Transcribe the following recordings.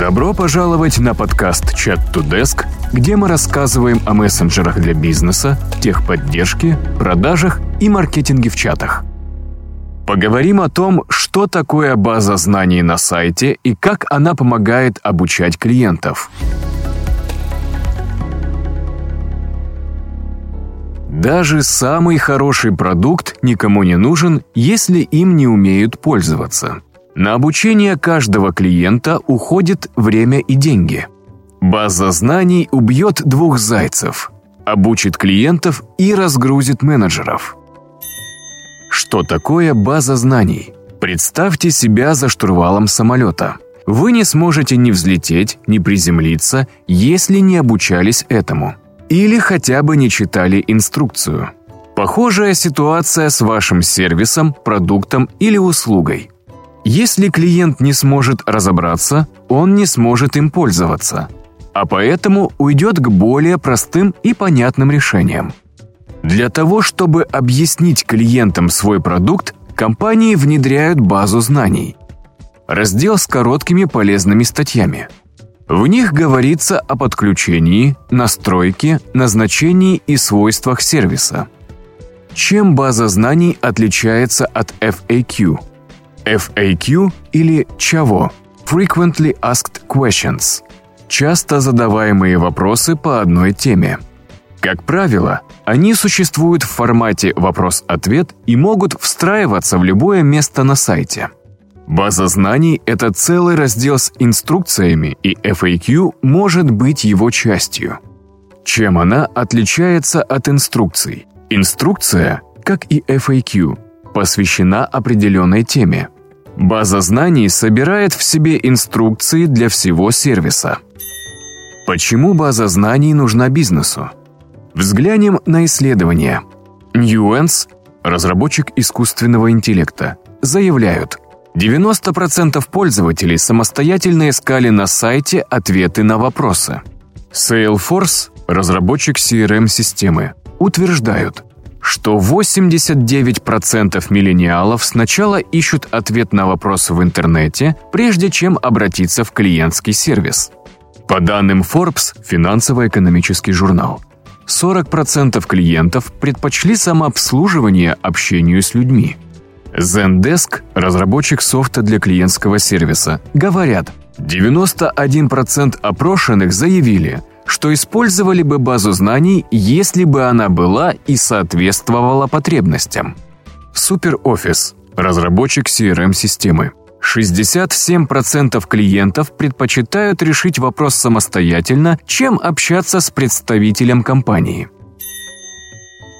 Добро пожаловать на подкаст Chat to Desk, где мы рассказываем о мессенджерах для бизнеса, техподдержке, продажах и маркетинге в чатах. Поговорим о том, что такое база знаний на сайте и как она помогает обучать клиентов. Даже самый хороший продукт никому не нужен, если им не умеют пользоваться. На обучение каждого клиента уходит время и деньги. База знаний убьет двух зайцев, обучит клиентов и разгрузит менеджеров. Что такое база знаний? Представьте себя за штурвалом самолета. Вы не сможете ни взлететь, ни приземлиться, если не обучались этому. Или хотя бы не читали инструкцию. Похожая ситуация с вашим сервисом, продуктом или услугой. Если клиент не сможет разобраться, он не сможет им пользоваться, а поэтому уйдет к более простым и понятным решениям. Для того, чтобы объяснить клиентам свой продукт, компании внедряют базу знаний. Раздел с короткими полезными статьями. В них говорится о подключении, настройке, назначении и свойствах сервиса. Чем база знаний отличается от FAQ – FAQ или ЧАВО – Frequently Asked Questions – часто задаваемые вопросы по одной теме. Как правило, они существуют в формате «вопрос-ответ» и могут встраиваться в любое место на сайте. База знаний – это целый раздел с инструкциями, и FAQ может быть его частью. Чем она отличается от инструкций? Инструкция, как и FAQ, посвящена определенной теме. База знаний собирает в себе инструкции для всего сервиса. Почему база знаний нужна бизнесу? Взглянем на исследования. Nuance, разработчик искусственного интеллекта, заявляют, 90% пользователей самостоятельно искали на сайте ответы на вопросы. Salesforce, разработчик CRM-системы, утверждают, что 89% миллениалов сначала ищут ответ на вопросы в интернете, прежде чем обратиться в клиентский сервис. По данным Forbes, финансово-экономический журнал, 40% клиентов предпочли самообслуживание общению с людьми. Zendesk, разработчик софта для клиентского сервиса, говорят, 91% опрошенных заявили, что использовали бы базу знаний, если бы она была и соответствовала потребностям. SuperOffice – разработчик CRM-системы. 67% клиентов предпочитают решить вопрос самостоятельно, чем общаться с представителем компании.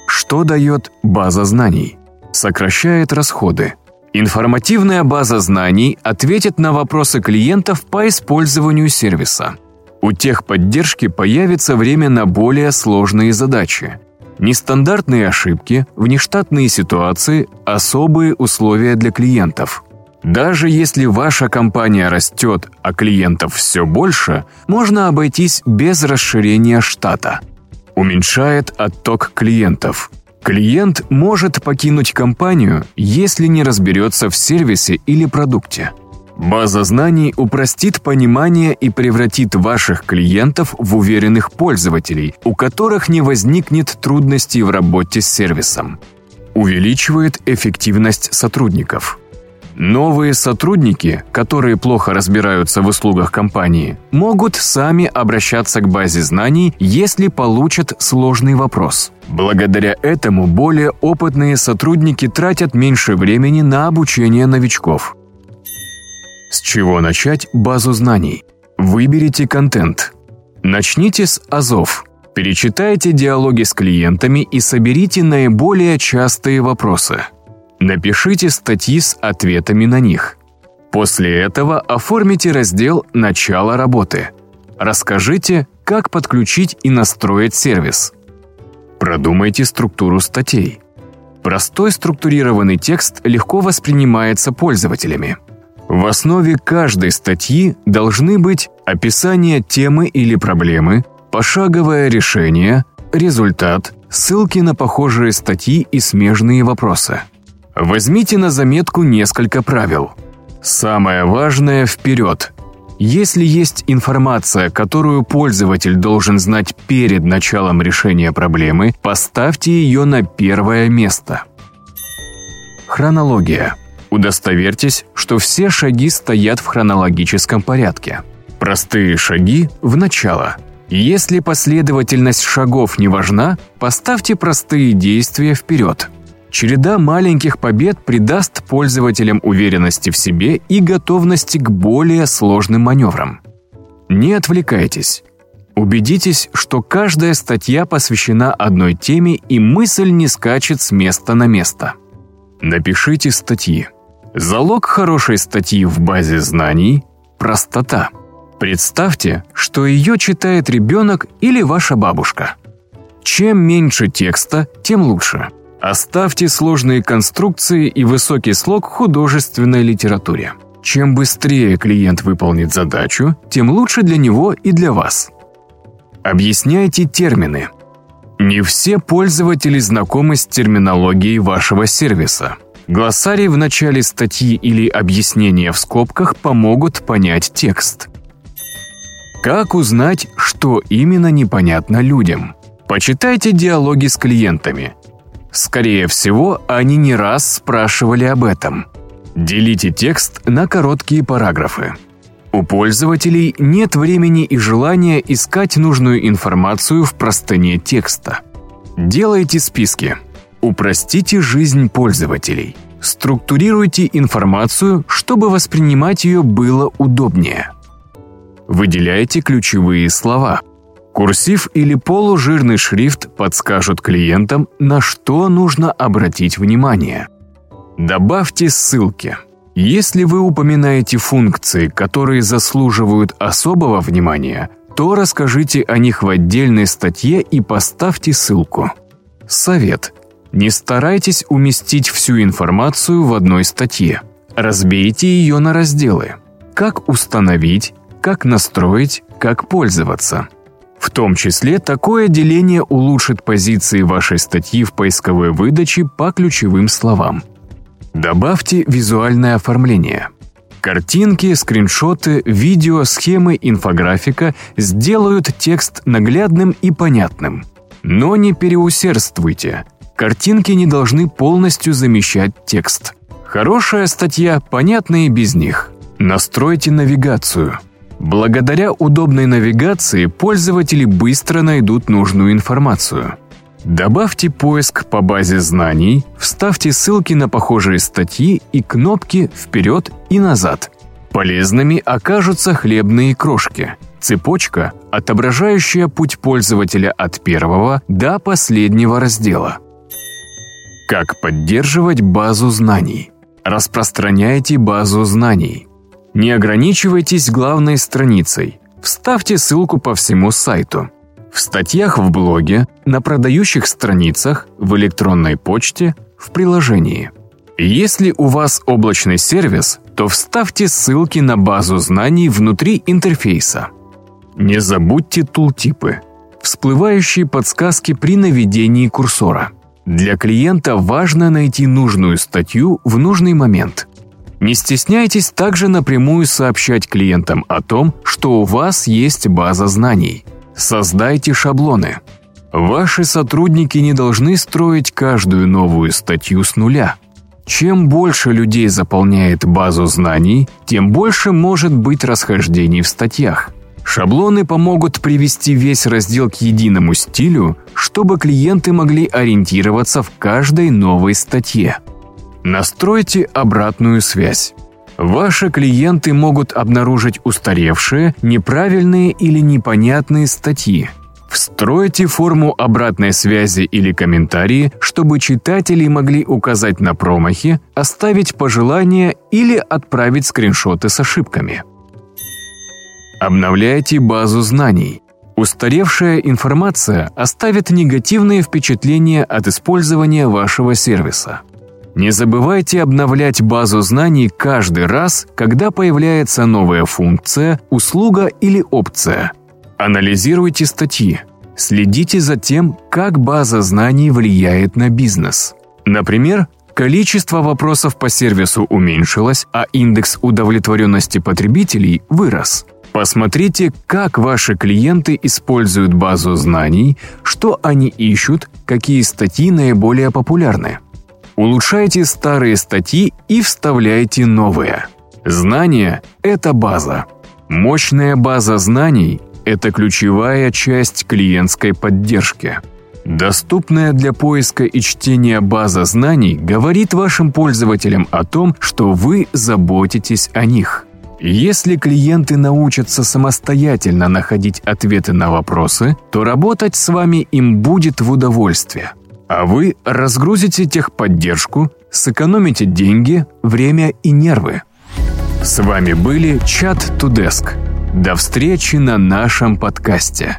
Что дает база знаний? Сокращает расходы. Информативная база знаний ответит на вопросы клиентов по использованию сервиса – у техподдержки появится время на более сложные задачи. Нестандартные ошибки, внештатные ситуации, особые условия для клиентов. Даже если ваша компания растет, а клиентов все больше, можно обойтись без расширения штата. Уменьшает отток клиентов. Клиент может покинуть компанию, если не разберется в сервисе или продукте. База знаний упростит понимание и превратит ваших клиентов в уверенных пользователей, у которых не возникнет трудностей в работе с сервисом. Увеличивает эффективность сотрудников. Новые сотрудники, которые плохо разбираются в услугах компании, могут сами обращаться к базе знаний, если получат сложный вопрос. Благодаря этому более опытные сотрудники тратят меньше времени на обучение новичков. С чего начать базу знаний? Выберите контент. Начните с азов. Перечитайте диалоги с клиентами и соберите наиболее частые вопросы. Напишите статьи с ответами на них. После этого оформите раздел «Начало работы». Расскажите, как подключить и настроить сервис. Продумайте структуру статей. Простой структурированный текст легко воспринимается пользователями – в основе каждой статьи должны быть описание темы или проблемы, пошаговое решение, результат, ссылки на похожие статьи и смежные вопросы. Возьмите на заметку несколько правил. Самое важное – вперед. Если есть информация, которую пользователь должен знать перед началом решения проблемы, поставьте ее на первое место. Хронология. Удостоверьтесь, что все шаги стоят в хронологическом порядке. Простые шаги в начало. Если последовательность шагов не важна, поставьте простые действия вперед. Череда маленьких побед придаст пользователям уверенности в себе и готовности к более сложным маневрам. Не отвлекайтесь. Убедитесь, что каждая статья посвящена одной теме и мысль не скачет с места на место. Напишите статьи. Залог хорошей статьи в базе знаний – простота. Представьте, что ее читает ребенок или ваша бабушка. Чем меньше текста, тем лучше – Оставьте сложные конструкции и высокий слог художественной литературе. Чем быстрее клиент выполнит задачу, тем лучше для него и для вас. Объясняйте термины. Не все пользователи знакомы с терминологией вашего сервиса. Глоссарий в начале статьи или объяснения в скобках помогут понять текст. Как узнать, что именно непонятно людям? Почитайте диалоги с клиентами – Скорее всего, они не раз спрашивали об этом. Делите текст на короткие параграфы. У пользователей нет времени и желания искать нужную информацию в простыне текста. Делайте списки. Упростите жизнь пользователей. Структурируйте информацию, чтобы воспринимать ее было удобнее. Выделяйте ключевые слова – Курсив или полужирный шрифт подскажут клиентам, на что нужно обратить внимание. Добавьте ссылки. Если вы упоминаете функции, которые заслуживают особого внимания, то расскажите о них в отдельной статье и поставьте ссылку. Совет. Не старайтесь уместить всю информацию в одной статье. Разбейте ее на разделы. Как установить, как настроить, как пользоваться – в том числе такое деление улучшит позиции вашей статьи в поисковой выдаче по ключевым словам. Добавьте визуальное оформление. Картинки, скриншоты, видео, схемы, инфографика сделают текст наглядным и понятным. Но не переусердствуйте. Картинки не должны полностью замещать текст. Хорошая статья понятна и без них. Настройте навигацию – Благодаря удобной навигации пользователи быстро найдут нужную информацию. Добавьте поиск по базе знаний, вставьте ссылки на похожие статьи и кнопки «Вперед» и «Назад». Полезными окажутся хлебные крошки. Цепочка, отображающая путь пользователя от первого до последнего раздела. Как поддерживать базу знаний? Распространяйте базу знаний. Не ограничивайтесь главной страницей. Вставьте ссылку по всему сайту. В статьях в блоге, на продающих страницах, в электронной почте, в приложении. Если у вас облачный сервис, то вставьте ссылки на базу знаний внутри интерфейса. Не забудьте тултипы. Всплывающие подсказки при наведении курсора. Для клиента важно найти нужную статью в нужный момент – не стесняйтесь также напрямую сообщать клиентам о том, что у вас есть база знаний. Создайте шаблоны. Ваши сотрудники не должны строить каждую новую статью с нуля. Чем больше людей заполняет базу знаний, тем больше может быть расхождений в статьях. Шаблоны помогут привести весь раздел к единому стилю, чтобы клиенты могли ориентироваться в каждой новой статье. Настройте обратную связь. Ваши клиенты могут обнаружить устаревшие, неправильные или непонятные статьи. Встройте форму обратной связи или комментарии, чтобы читатели могли указать на промахи, оставить пожелания или отправить скриншоты с ошибками. Обновляйте базу знаний. Устаревшая информация оставит негативные впечатления от использования вашего сервиса. Не забывайте обновлять базу знаний каждый раз, когда появляется новая функция, услуга или опция. Анализируйте статьи. Следите за тем, как база знаний влияет на бизнес. Например, количество вопросов по сервису уменьшилось, а индекс удовлетворенности потребителей вырос. Посмотрите, как ваши клиенты используют базу знаний, что они ищут, какие статьи наиболее популярны. Улучшайте старые статьи и вставляйте новые. Знания – это база. Мощная база знаний – это ключевая часть клиентской поддержки. Доступная для поиска и чтения база знаний говорит вашим пользователям о том, что вы заботитесь о них – если клиенты научатся самостоятельно находить ответы на вопросы, то работать с вами им будет в удовольствие. А вы разгрузите техподдержку, сэкономите деньги, время и нервы. С вами были Чат Тудеск. До встречи на нашем подкасте.